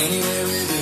anywhere with you.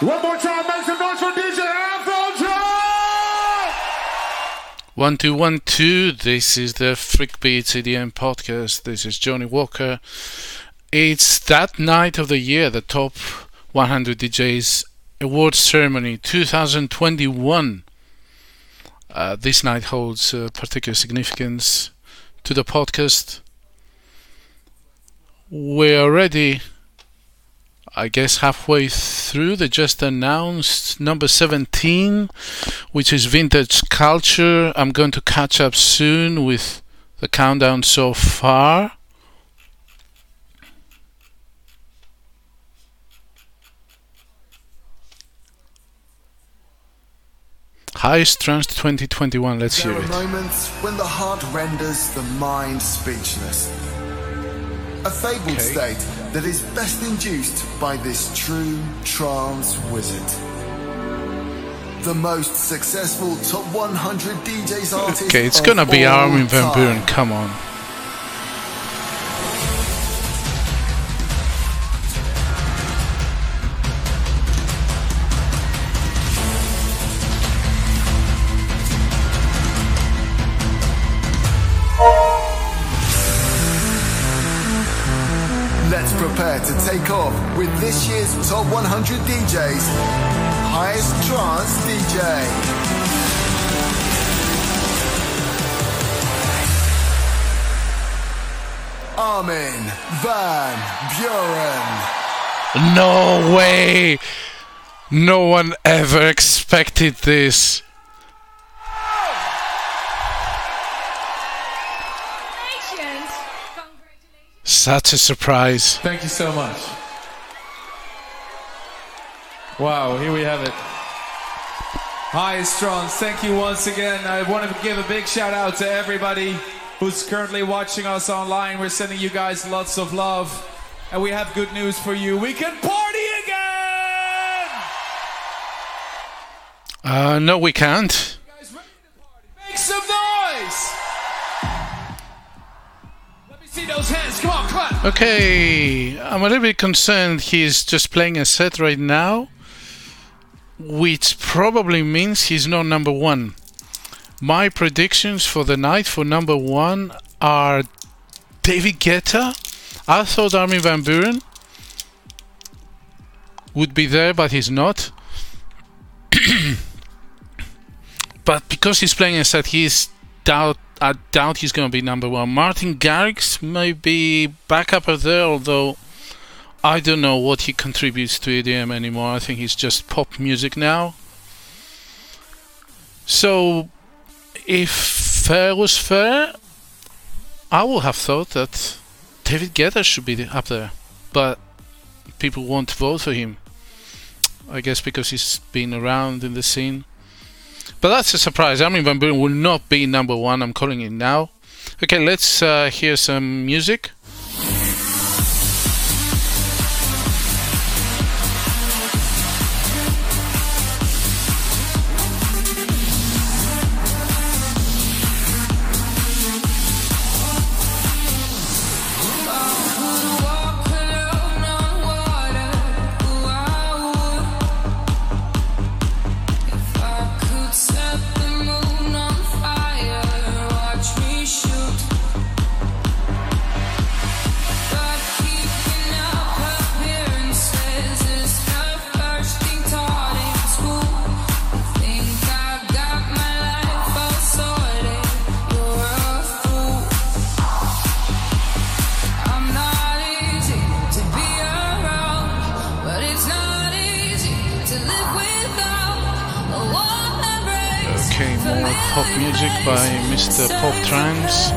One more time, make some noise for DJ! One two one two. This is the Freak Beats EDM podcast. This is Johnny Walker. It's that night of the year, the top 100 DJs awards ceremony 2021. Uh, this night holds uh, particular significance to the podcast. We're already, I guess, halfway through the just announced number 17 which is vintage culture. I'm going to catch up soon with the countdown so far. Highest trance 2021. Let's There hear are it. moments when the heart renders the mind speechless. A fabled Okay. state that is best induced by this true trance wizard. The most successful top 100 DJs artist. Okay, it's gonna be Armin van. Buuren. Come on. To take off with this year's top 100 DJs. Highest trance DJ. Armin van Buuren. No way! No one ever expected this. Such a surprise. Thank you so much. Wow, here we have it. Hi, Strons. Thank you once again. I want to give a big shout out to everybody who's currently watching us online. We're sending you guys lots of love. And we have good news for you. We can party again! Uh, no, we can't. Guys, ready to party? Make some noise! Okay, I'm a little bit concerned he's just playing a set right now, which probably means he's not number one. My predictions for the night for number one are David Guetta. I thought Armin van Buuren would be there, but he's not. but because he's playing a set, he's doubt. I doubt he's going to be number one. Martin Garrix may be back up there, although I don't know what he contributes to EDM anymore. I think he's just pop music now. So, if fair was fair, I would have thought that David Guetta should be up there, but people won't vote for him. I guess because he's been around in the scene. But that's a surprise. Armin van Buuren will not be number one. I'm calling it now. Okay, let's uh, hear some music. By Mr. Pop Trance.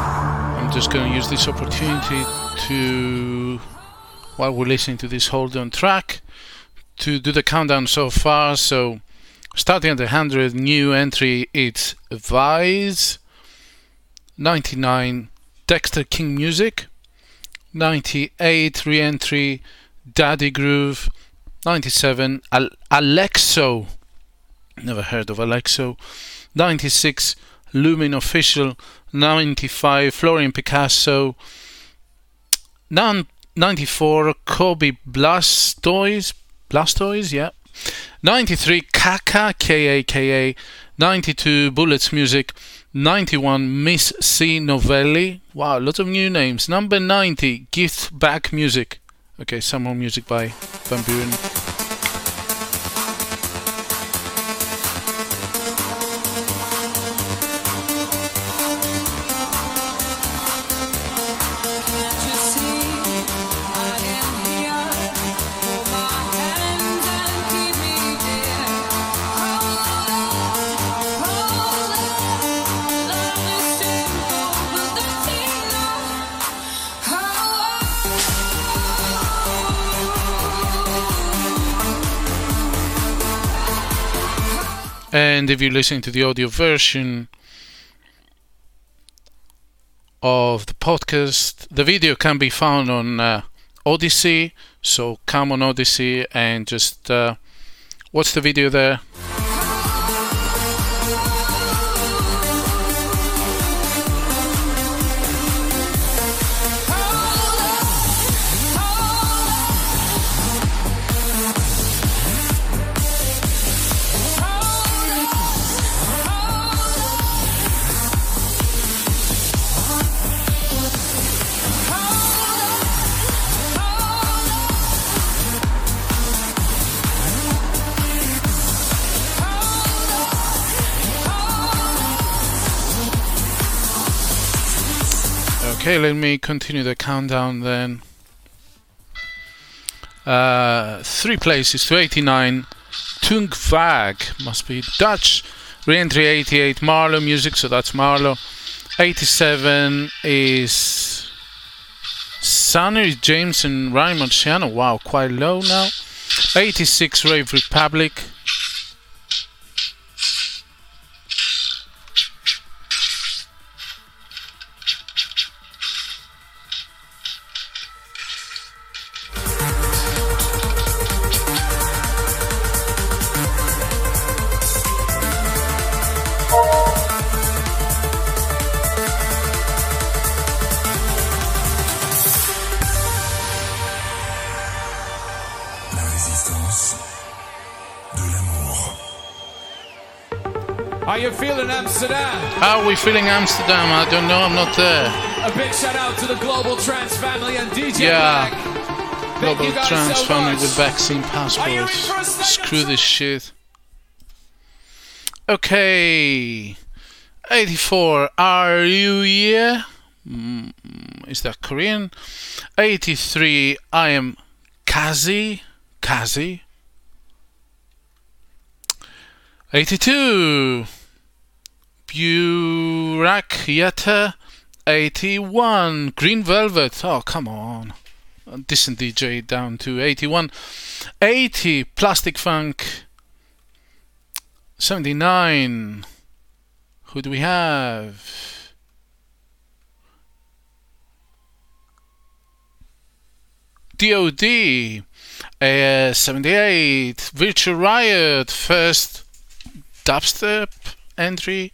I'm just going to use this opportunity to, while we're listening to this hold on track, to do the countdown so far. So, starting at the 100, new entry, it's Vise. 99, Dexter King Music. 98, re entry, Daddy Groove. 97, Al- Alexo. Never heard of Alexo. 96, Lumen Official. 95, Florian Picasso. Nan- 94, Kobe Blastoise. Blastoise, yeah. 93, Kaka, K-A-K-A. 92, Bullets Music. 91, Miss C. Novelli. Wow, lots of new names. Number 90, Gift Back Music. Okay, some more music by Van Buuren. And if you're listening to the audio version of the podcast, the video can be found on uh, Odysee. So come on Odysee and just uh, watch the video there. Okay, let me continue the countdown then. Uh, three places to 89. Tungevaag must be Dutch. Reentry 88. Marlow music, so that's Marlow. 87 is Sunny James and Ryan Marciano. Wow, quite low now. 86 Rave Republic. Feeling Amsterdam? I don't know, I'm not there. A big shout out to the Global Trans family and DJ Yeah. Black. Global trans so family much. with vaccine passports. ready for a second? Screw this shit. Okay. 84. Are you here? Mm, is that Korean? 83. I am Kazi. Kazi. 82. Burak Yeter. 81. Green Velvet. Oh, come on a decent DJ down to 81. 80 Plastic Funk. 79. Who do we have? DOD. Uh, 78 Virtual Riot. First dubstep entry.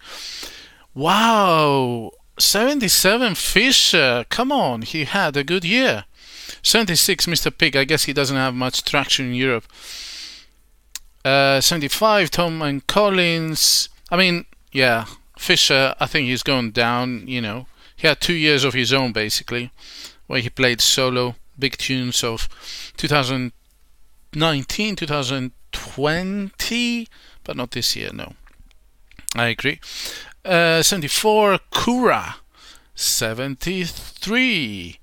Wow. 77 Fisher. Come on, he had a good year. 76 Mr. Pig. I guess he doesn't have much traction in Europe. Uh, 75 Tom and Collins. I mean, yeah, Fisher. I think he's gone down. You know, he had two years of his own basically, where he played solo big tunes of 2019, 2020, but not this year. No, I agree. Uh, 74 Kura. 73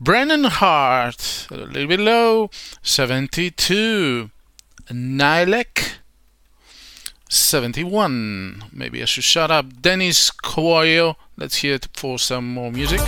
Brennan Heart, a little bit low, 72. Nilek, 71. Maybe I should shut up. Dennis Coelho. Let's hear it for some more music.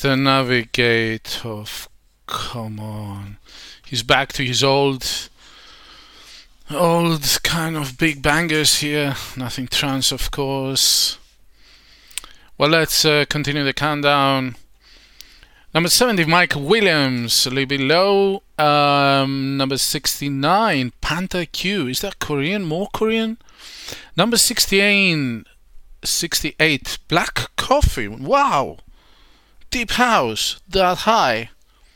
Mr. Navigator. Come on. He's back to his old old kind of big bangers here. Nothing trance of course. Well let's uh, continue the countdown. Number 70, Mike Williams, a little bit low. Um, number 69, Panther Q. Is that Korean? More Korean? Number 68, 68, Black Coffee. Wow! Deep House, that high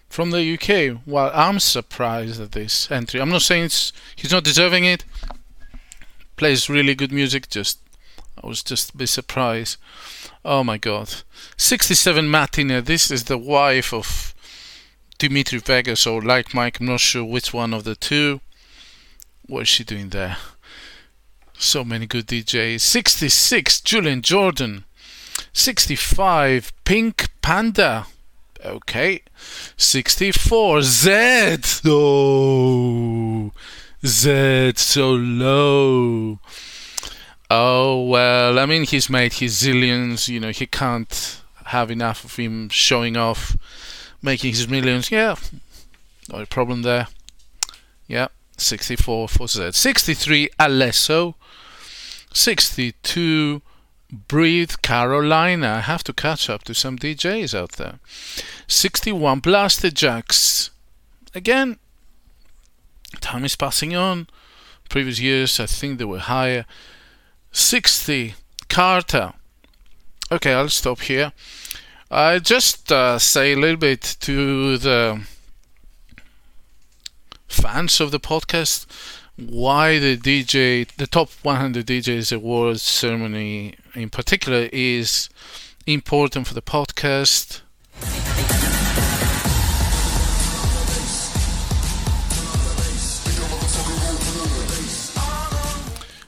from the UK. Well, I'm surprised at this entry. I'm not saying he's not deserving it. Plays really good music. Just I was just a bit surprised. Oh my god. 67 Martina. This is the wife of Dimitri Vegas or Like Mike. I'm not sure which one of the two. What is she doing there? So many good DJs. 66 Julian Jordan. 65 Pink Panda. Okay. 64 Z. Oh. Z so low. Oh well, I mean he's made his zillions, you know, he can't have enough of him showing off, making his millions. Yeah. No problem there. Yeah. 64 for Z. 63 Alesso. 62 Breathe Carolina. I have to catch up to some DJs out there. 61 Blasterjaxx. Again, time is passing on. Previous years, I think they were higher. 60 Carter. Okay, I'll stop here. I just uh, say a little bit to the fans of the podcast why the DJ, the top 100 DJs awards ceremony in particular is important for the podcast.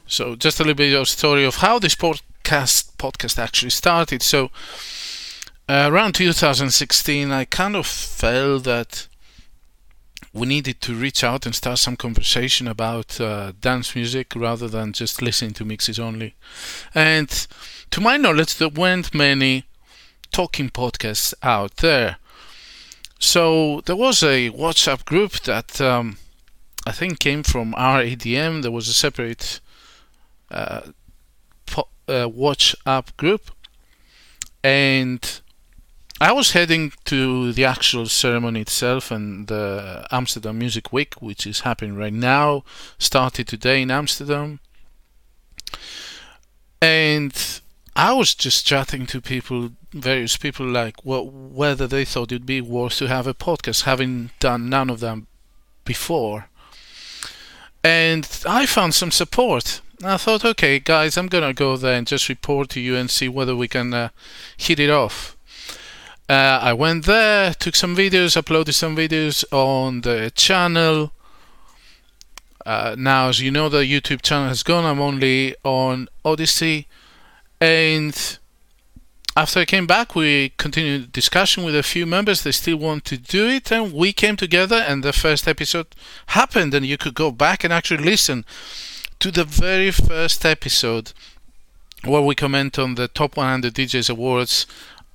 So just a little bit of story of how this podcast podcast actually started. So uh, around 2016, I kind of felt that we needed to reach out and start some conversation about uh, dance music rather than just listening to mixes only. And to my knowledge, there weren't many talking podcasts out there. So there was a WhatsApp group that um, I think came from RADM. There was a separate uh, po- uh, WhatsApp group, and I was heading to the actual ceremony itself and the Amsterdam Music Week, which is happening right now, started today in Amsterdam. And I was just chatting to people, various people, like well, whether they thought it'd be worth to have a podcast, having done none of them before. And I found some support. I thought, okay, guys, I'm gonna go there and just report to you and see whether we can uh, hit it off. Uh, I went there, took some videos, uploaded some videos on the channel. Uh, now, as you know, the YouTube channel has gone. I'm only on Odysee, and after I came back, we continued discussion with a few members. They still want to do it, and we came together, and the first episode happened. And you could go back and actually listen to the very first episode where we comment on the top 100 DJs awards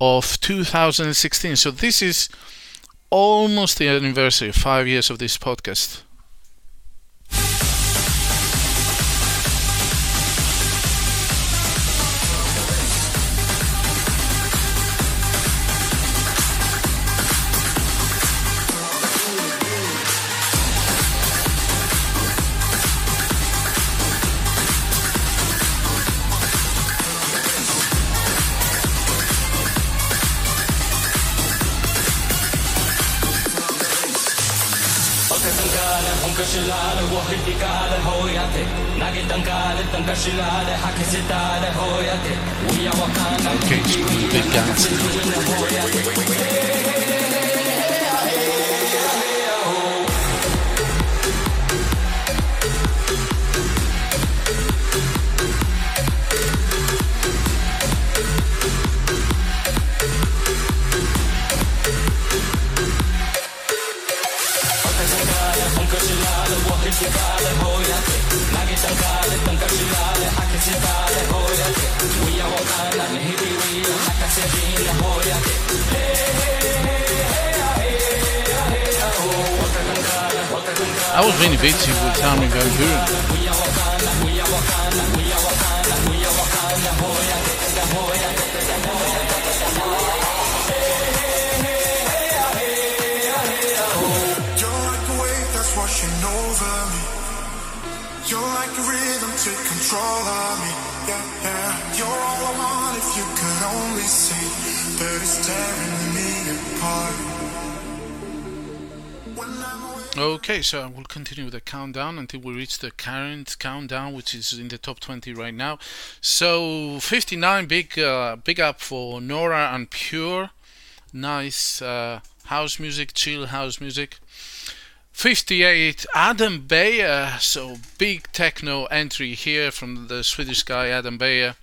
of 2016. So this is almost the anniversary, five years of this podcast. العالة وخلتك على هويتي. نقدن قالت نقش العالة حكست على هويتي. ويا وكان أوكي شكرا لك I was really busy with Armin Van Buuren. Okay, so I will continue the countdown until we reach the current countdown, which is in the top 20 right now. So 59, big, uh, big up for Nora En Pure. Nice uh, house music, chill house music. 58, Adam Beyer. So big techno entry here from the Swedish guy Adam Beyer.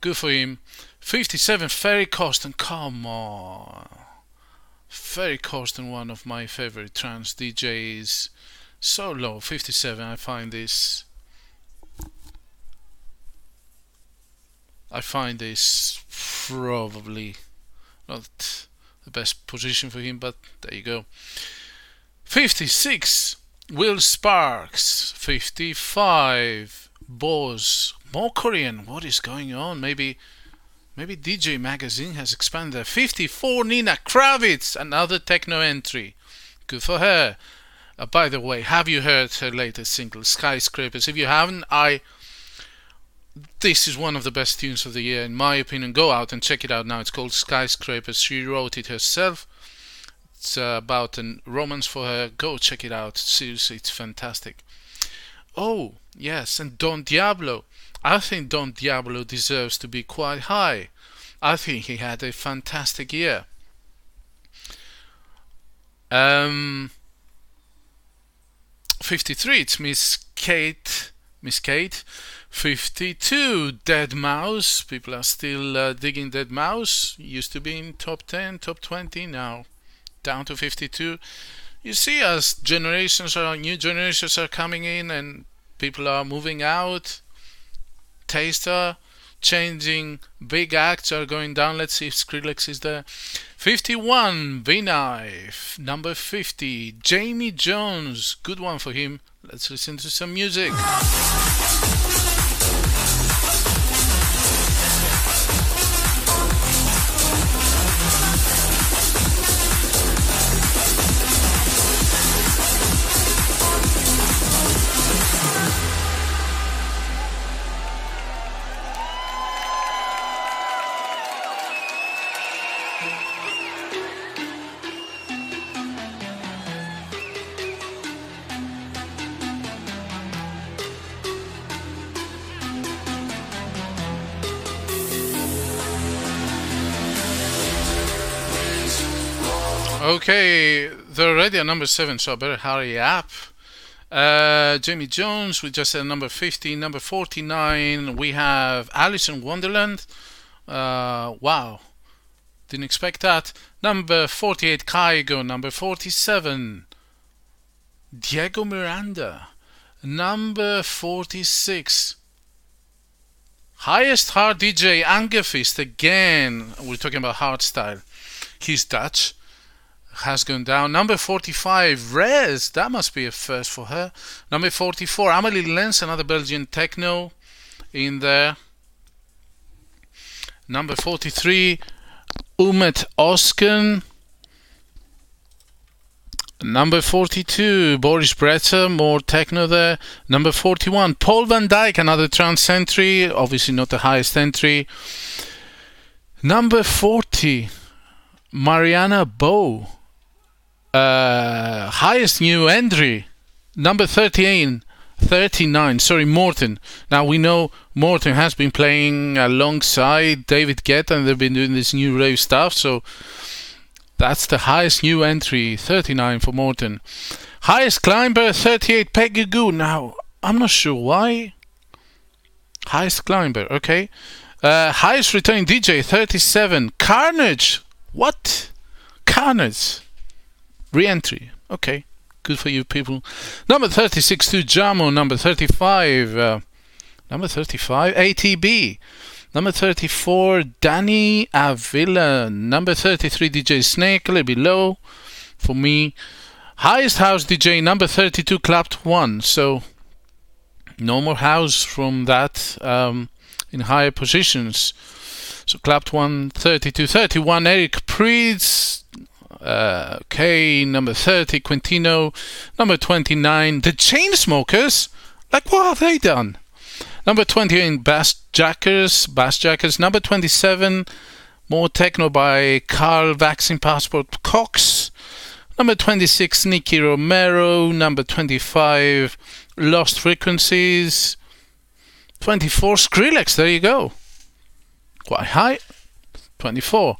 Good for him. 57, Ferry Corsten. Come on. Ferry Corsten, one of my favorite trance DJs. So low, 57. I find this. I find this probably not the best position for him, but there you go. 56. Will Sparks. 55. Boz. More Korean. What is going on? Maybe Maybe DJ Magazine has expanded. 54 Nina Kraviz, another techno entry. Good for her. Uh, by the way, have you heard her latest single, Skyscrapers? If you haven't, I. This is one of the best tunes of the year, in my opinion. Go out and check it out now. It's called Skyscrapers. She wrote it herself. It's uh, about a romance for her. Go check it out. Seriously, it's fantastic. Oh, yes, and Don Diablo. I think Don Diablo deserves to be quite high. I think he had a fantastic year. Um, 53, it's Miss Kate. Miss Kate. 52, Deadmau5. People are still uh, digging Deadmau5. Used to be in top 10, top 20, now down to 52. You see, as generations are, new generations are coming in and people are moving out, tastes are changing, big acts are going down. Let's see if Skrillex is there. 51, V-Knife. Number 50, Jamie Jones. Good one for him. Let's listen to some music. Okay, they're already at number seven, so I better hurry up. Uh, Jamie Jones, we just said number 50. Number 49, we have Alice in Wonderland. Uh, wow, didn't expect that. Number 48, Kygo. Number 47, Diego Miranda. Number 46, highest hard DJ, Angerfist. Again, we're talking about hard style. He's Dutch has gone down. Number 45, Rezz. That must be a first for her. Number 44, Amelie Lens, another Belgian techno in there. Number 43, Ummet Ozcan. Number 42, Boris Brejcha, more techno there. Number 41, Paul van Dyk, another trance entry, obviously not the highest entry. Number 40, Mariana Bo, Uh, highest new entry, number 38, 39. Sorry, MORTEN. Now we know MORTEN has been playing alongside David Guetta, and they've been doing this new rave stuff. So that's the highest new entry, 39 for MORTEN. Highest climber, 38, Peggy Gou. Now I'm not sure why. Highest climber, okay. Uh, highest returning DJ, 37, Carnage. What? Carnage. Re-entry. Okay. Good for you people. Number 36 Tujamo. Number 35. Uh, number 35 ATB. Number 34 Danny Avila. Number 33 DJ Snake. A little bit low for me. Highest house DJ number 32 Claptone. So no more house from that um, in higher positions. So Claptone 32 31 Eric Prydz uh, okay, number 30, Quintino. Number 29, The Chainsmokers. Like, what have they done? Number 28, Bass Jackers. Bassjackers. Number 27, More Techno by Carl Vaccine Passport Cox. Number 26, Nicky Romero. Number 25, Lost Frequencies. 24, Skrillex. There you go. Quite high. 24.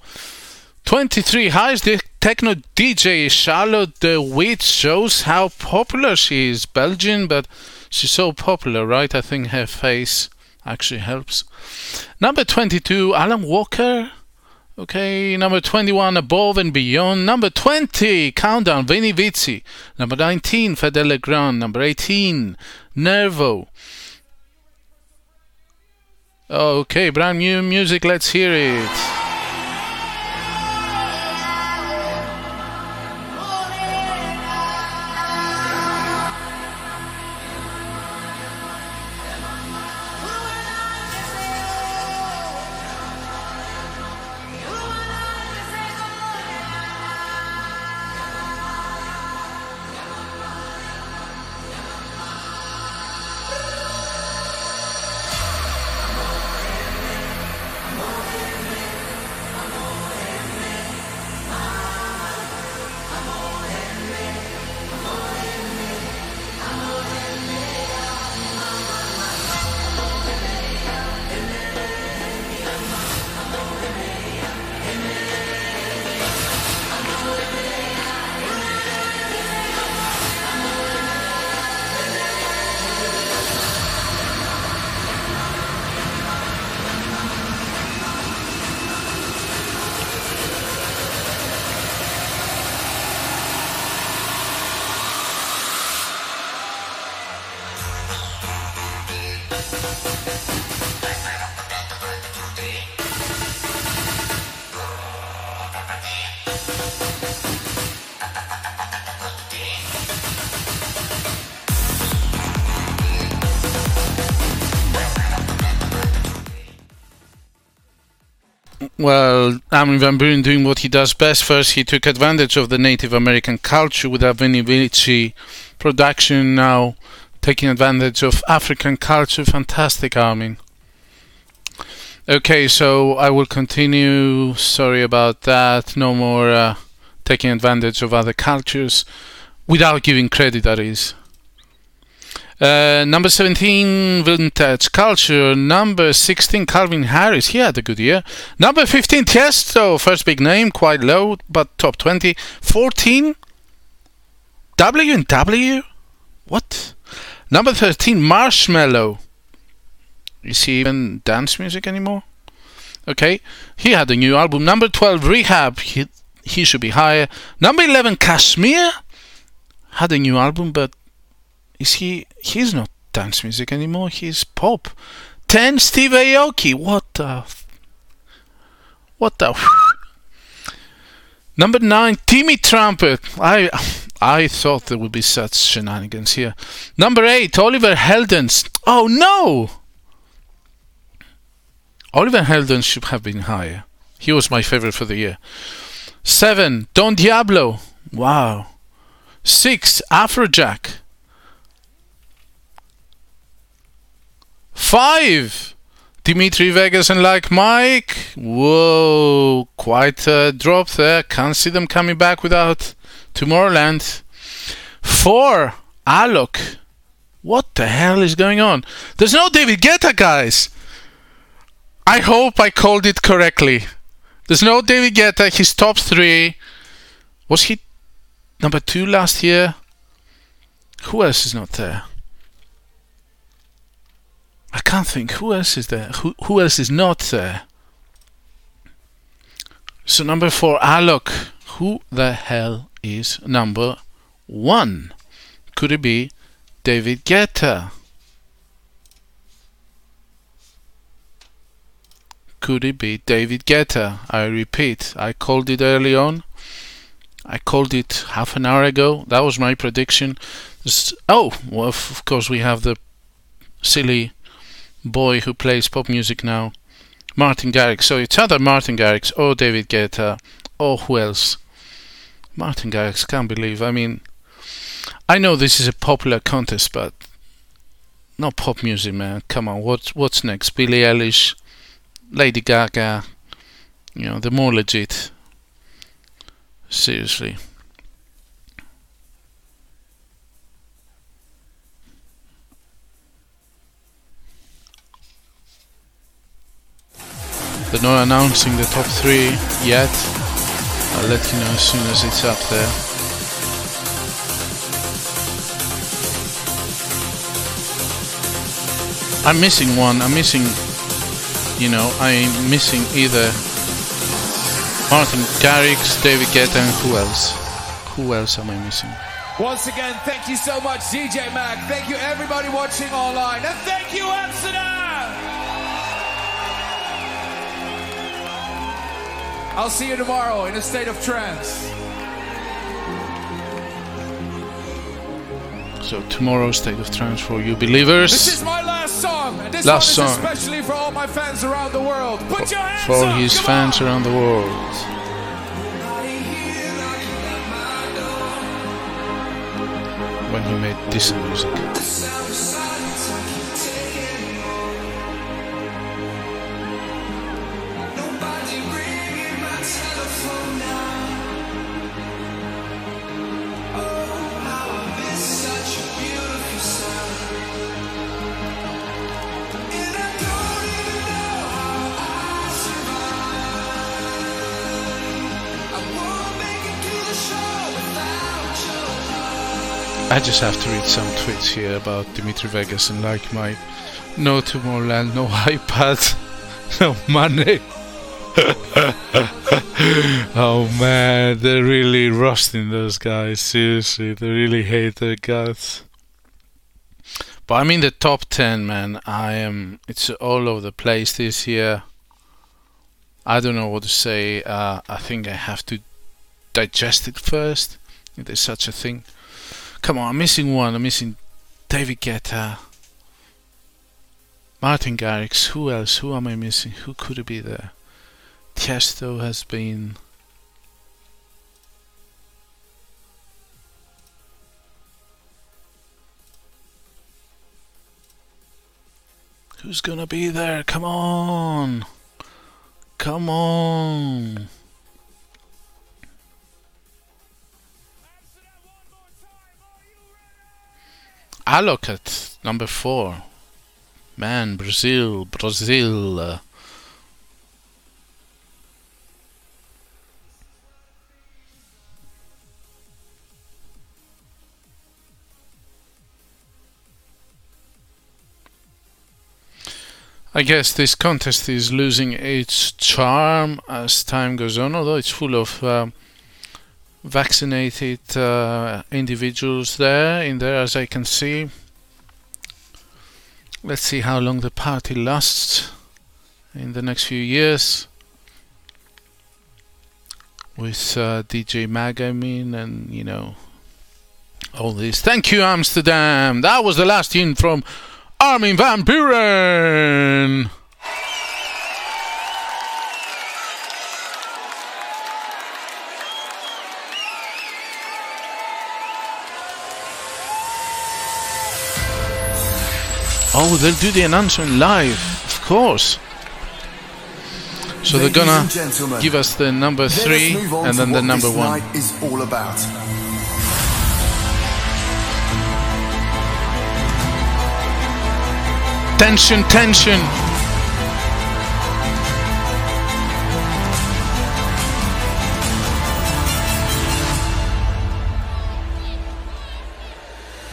23 highest the techno DJ Charlotte de Witte shows how popular she is. Belgian, but she's so popular, right? I think her face actually helps. Number 22, Alan Walker. Okay, number 21, Above and Beyond. Number 20, Countdown, Vini Vici. Number 19, Fedde Le Grand. Number 18, Nervo. Okay, brand new music, let's hear it. Well, Armin van Buuren doing what he does best. First, he took advantage of the Native American culture with Aveni production. Now, taking advantage of African culture. Fantastic, Armin. Okay, so I will continue. Sorry about that. No more uh, taking advantage of other cultures without giving credit, that is. Uh, number 17, Vintage Culture. Number 16, Calvin Harris. He had a good year. Number 15, Tiesto. First big name, quite low, but top 20. 14, W and W? What? Number 13, Marshmello. Is he even dance music anymore? Okay. He had a new album. Number 12, R3HAB. He, he should be higher. Number 11, KSHMR. Had a new album, but is he he's not dance music anymore he's pop. 10 steve aoki what the what the number 9 timmy trumpet. I i thought there would be such shenanigans here. Number 8 oliver heldens. Oh no! Oliver heldens should have been higher. He was my favorite for the year. 7 don diablo. Wow. 6 afrojack Five. Dimitri Vegas and Like Mike. Whoa, quite a drop there. Can't see them coming back without Tomorrowland. Four, Alok. What the hell is going on? There's no David Guetta, guys. I hope I called it correctly. There's no David Guetta. He's top three. Was he number two last year? Who else is not there? I can't think. Who else is there? Who who else is not there? So number four, Alok. Who the hell is number one? Could it be David Guetta? Could it be David Guetta? I repeat, I called it early on. I called it half an hour ago. That was my prediction. Oh, well, of of course, we have the silly boy who plays pop music now, Martin Garrix. So it's either Martin Garrix or David Guetta or who else? Martin Garrix, can't believe. I mean, I know this is a popular contest, but not pop music, man. Come on, what's what's next? Billie Eilish, Lady Gaga. You know, the more legit. Seriously. They're not announcing the top three yet. I'll let you know as soon as it's up there. I'm missing one. I'm missing, you know, I'm missing either Martin Garrix, David Guetta, and who else? Who else am I missing? Once again, thank you so much, DJ Mag. Thank you, everybody watching online. And thank you, Amsterdam! I'll see you tomorrow in a state of trance. So tomorrow, State of Trance for you believers. This is my last song, and this Last one is especially for all my fans around the world. Put your hands for up! his fans on. around the world. When he made this music. I just have to read some tweets here about Dimitri Vegas and Like Mike. No Tomorrowland, no iPad, no money. oh man, they're really rusting those guys. Seriously, they really hate their guts. But I'm in the top 10, man. I am. It's all over the place this year. I don't know what to say. Uh, I think I have to digest it first, if there's such a thing. Come on, I'm missing one. I'm missing David Guetta, Martin Garrix. Who else? Who am I missing? Who could be there? Tiesto has been. Who's gonna be there? Come on! Come on! Alok at number four. Man, Brazil, Brazil. I guess this contest is losing its charm as time goes on, although it's full of um, vaccinated uh, individuals there in there, as I can see. Let's see how long the party lasts in the next few years with uh, DJ Mag, I mean, and you know, all this. Thank you, Amsterdam. That was the last tune from Armin van Buuren. Oh, they'll do the announcement live, of course. So Ladies they're gonna give us the number three and then the number one. Is all about. Tension, tension.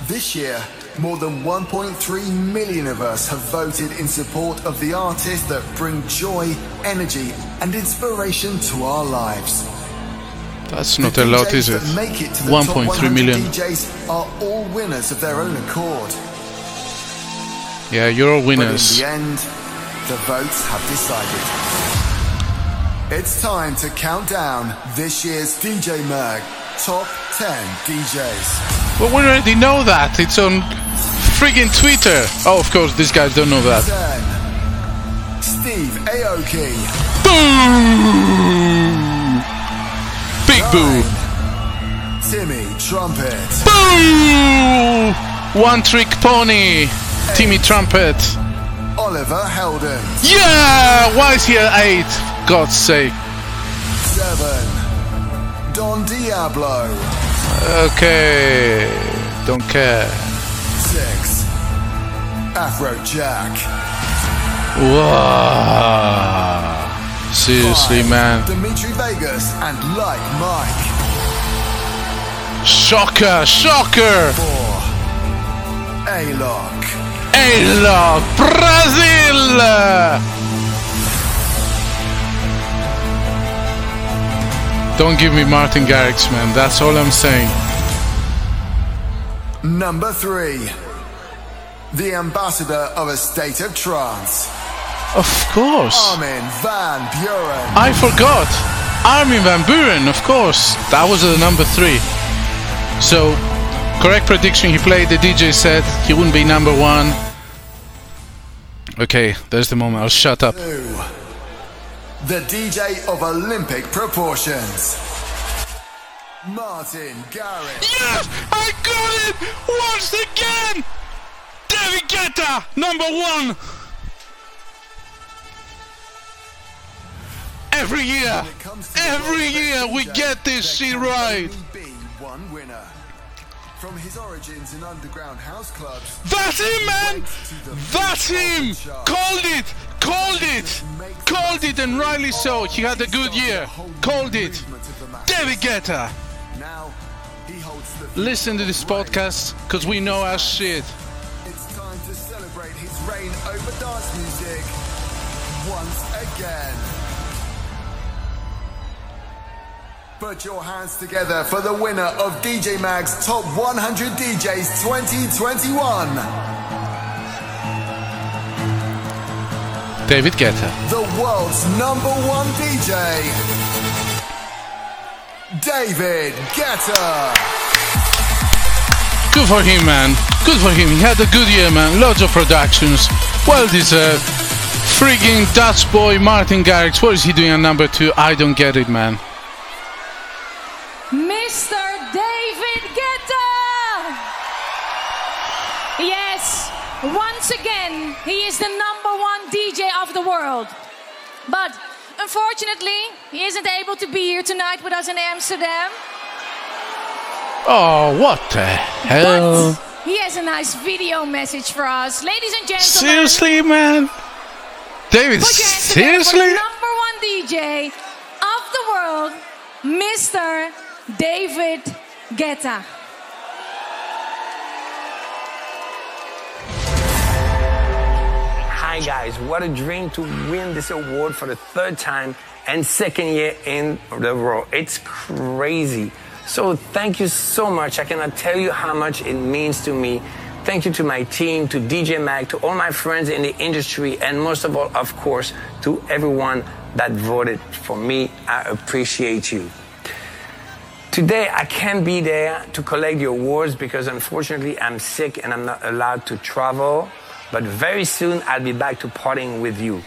This year, more than 1.3 million of us have voted in support of the artists that bring joy, energy, and inspiration to our lives. That's not a lot, is it? that make it to the top 1.3 100 million. DJs are all winners of their own accord. Yeah, you're all But in the end, the votes have decided. It's time to count down this year's DJ Mag Top 10 DJs. But we already know that. It's on friggin' Twitter. Oh, of course, these guys don't know that. 10. Steve Aoki. Boom! Big boom. Timmy Trumpet. Boo! One trick pony. Timmy Trumpet. Oliver Heldens. Yeah! Why is he at eight? God's sake. 7. Don Diablo. Okay. Don't care. 6. Afrojack. Wow. Seriously, Five, man. Dimitri Vegas and Like Mike. Shocker! Shocker! 4. Alok. Elo! Brazil! Don't give me Martin Garrix, man. That's all I'm saying. Number 3. The ambassador of a state of trance. Of course. Armin van Buuren. I forgot. Armin van Buuren, of course. That was the number three. So, correct prediction. He played the DJ set. He wouldn't be number one. Okay, there's the moment. I'll shut up. 2. The DJ of Olympic proportions. Martin Garrix. Yes, I got it once again. David Guetta, number one. Every year, When it comes to the every year we get this shit right. one winner. From his origins in underground house clubs, That's him, man. That's him. Called it. Called it. Called it, and rightly so. He had a good year. Called it. David Guetta. Listen to this podcast, cause we know our shit. It's time to celebrate his reign over dance music once again. Put your hands together for the winner of DJ Mag's Top 100 DJs 2021, David Guetta. the world's number one DJ, David Guetta. Good for him, man. Good for him. He had a good year, man. Loads of productions. Well deserved. Frigging Dutch boy Martin Garrix. What is he doing at number two? I don't get it, man. The world. But unfortunately, he isn't able to be here tonight with us in Amsterdam. Oh, what the hell? But he has a nice video message for us. Ladies and gentlemen, Seriously, man? David, put your hands together for seriously? number one DJ of the world, Mr. David Guetta. Guys, what a dream to win this award for the third time and second year in the row. It's crazy. So thank you so much. I cannot tell you how much it means to me. Thank you to my team, to DJ Mag, to all my friends in the industry, and most of all, of course, to everyone that voted for me. I appreciate you. Today, I can't be there to collect the awards because unfortunately I'm sick and I'm not allowed to travel. But very soon I'll be back to partying with you.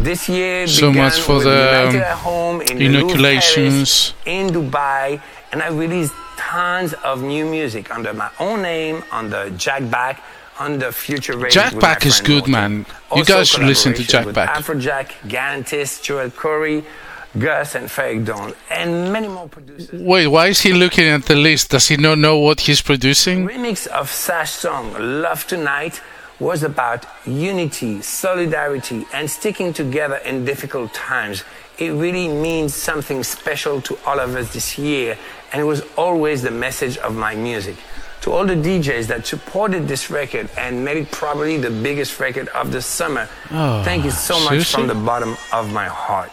This year So much for the, um, Home in inoculations. Paris, in Dubai, and I released tons of new music under my own name, under Jack Back, under Future Radio. Jack Back is good, Morten. man. You Also guys should listen to Jack Back. Afrojack, Gantis, Joel Corry, Gus, and Fake Dawn, and many more producers. Wait, why is he looking at the list? Does he not know what he's producing? remix of Shouse song Love Tonight was about unity, solidarity, and sticking together in difficult times. It really means something special to all of us this year, and it was always the message of my music. To all the DJs that supported this record and made it probably the biggest record of the summer, Oh, thank you so much seriously? from the bottom of my heart.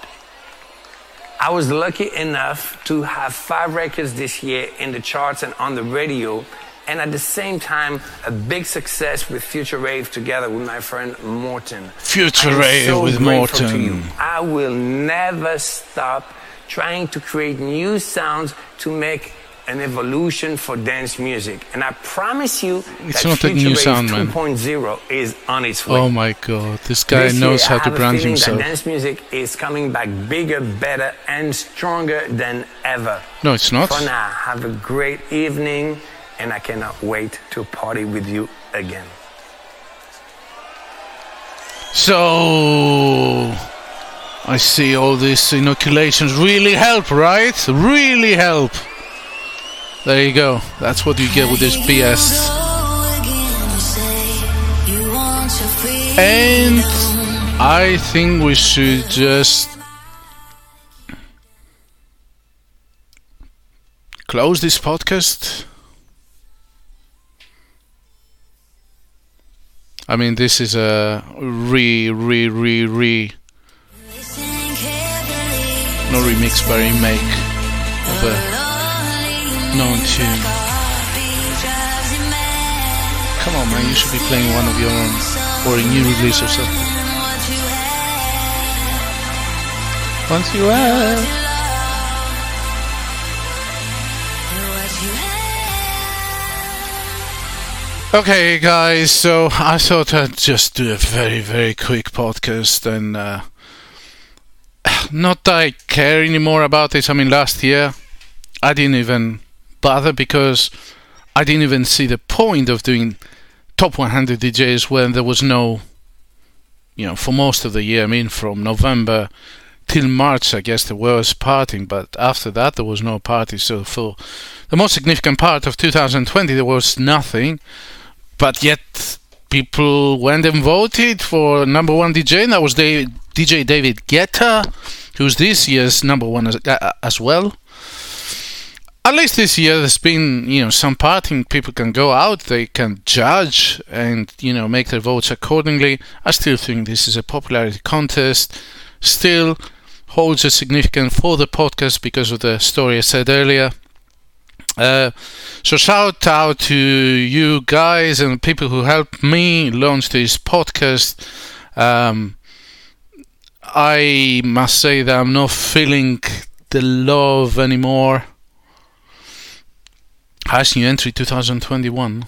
I was lucky enough to have five records this year in the charts and on the radio, and at the same time, a big success with Future Rave together with my friend Morten. Future Rave so with Morten. you. I will never stop trying to create new sounds to make an evolution for dance music. And I promise you It's that not a Future new Rave sound, man. 2.0 is on its way. Oh my god, this guy This knows year, how to have a brand himself. That dance music is coming back bigger, better, and stronger than ever. No, it's not. For now, have a great evening, and I cannot wait to party with you again. So I see all these inoculations really help, right? Really help. There you go. That's what you get with this BS. And I think we should just close this podcast. I mean, this is a re, re, re, re. No remix, but remake of a known tune. Come on, man, you should be playing one of your own or a new release or something. Once you have. Okay, guys, so I thought I'd just do a very, very quick podcast and uh, not that I care anymore about this. I mean, last year I didn't even bother because I didn't even see the point of doing top 100 DJs when there was no, you know, for most of the year. I mean, from November till March, I guess there was partying, but after that there was no party. So for the most significant part of 2020, there was nothing. But yet, people went and voted for number one DJ, and that was DJ David Guetta, who's this year's number one as, uh, as well. At least this year, there's been you know some partying. People can go out, they can judge, and you know make their votes accordingly. I still think this is a popularity contest. Still holds a significance for the podcast because of the story I said earlier. Uh, so shout out to you guys and people who helped me launch this podcast. Um, I must say that I'm not feeling the love anymore. Highest new entry 2021.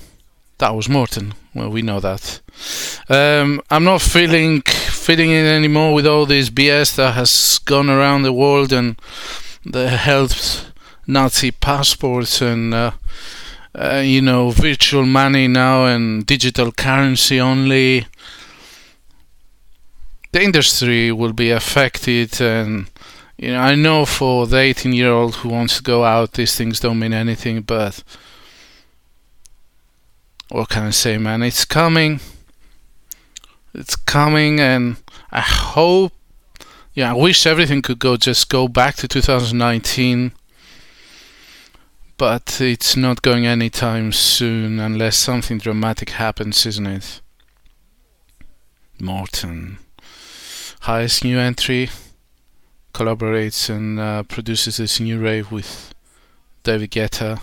That was Morten. Well, we know that. Um, I'm not feeling fitting in anymore with all this BS that has gone around the world and the health Nazi passports and uh, uh, you know virtual money now and digital currency only. The industry will be affected, and you know I know for the 18-year-old who wants to go out, these things don't mean anything. But what can I say, man? It's coming. It's coming, and I hope. Yeah, I wish everything could go just go back to 2019 but it's not going anytime soon unless something dramatic happens, isn't it? Morten, highest new entry, collaborates and uh, produces this new rave with David Guetta.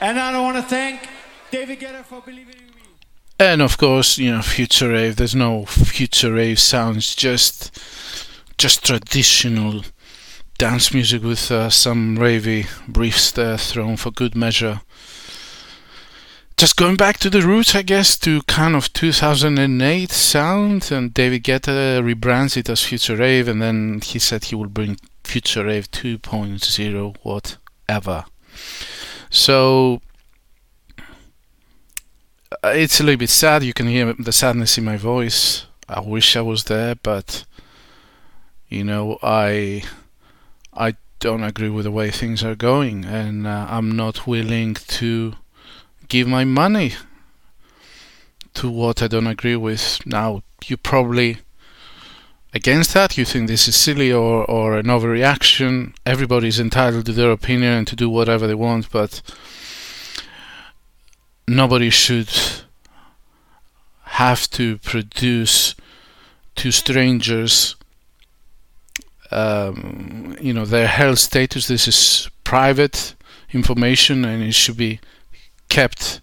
And I want to thank David Guetta for believing in me. And of course, you know, future rave. There's no future rave sounds, just just traditional dance music with uh, some ravey briefs there thrown for good measure. Just going back to the roots, I guess, to kind of 2008 sound, and David Guetta rebrands it as Future Rave, and then he said he will bring Future Rave 2.0, whatever. So it's a little bit sad. You can hear the sadness in my voice. I wish I was there, but you know, I I don't agree with the way things are going, and uh, I'm not willing to give my money to what I don't agree with. Now, you probably against that. You think this is silly or, or an overreaction. Everybody's entitled to their opinion and to do whatever they want, but nobody should have to produce to strangers um, you know their health status. This is private information and it should be kept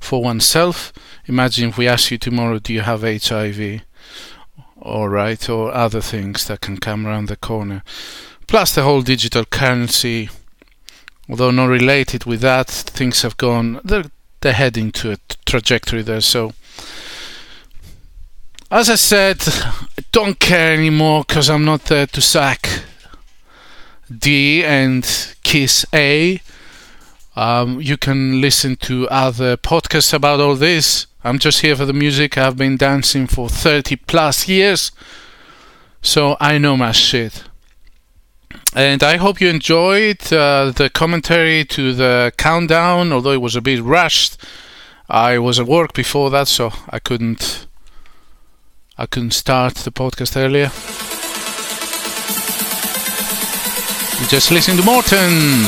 for oneself. Imagine if we ask you tomorrow do you have hiv all right or other things that can come around the corner. Plus the whole digital currency although not related with that things have gone they're, they're heading to a trajectory there so as I said, I don't care anymore because I'm not there to sack D and kiss A. Um, you can listen to other podcasts about all this. I'm just here for the music. I've been dancing for 30 plus years, so I know my shit. And I hope you enjoyed uh, the commentary to the countdown, although it was a bit rushed. I was at work before that, so I couldn't I couldn't start the podcast earlier. You just listen to Morten.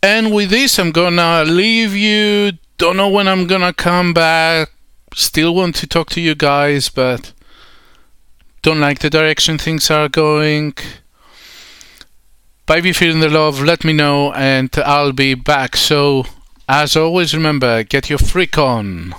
And with this, I'm gonna leave you. Don't know when I'm gonna come back. Still want to talk to you guys, but don't like the direction things are going. But if you're feeling the love, let me know and I'll be back. So, as always, remember get your freak on.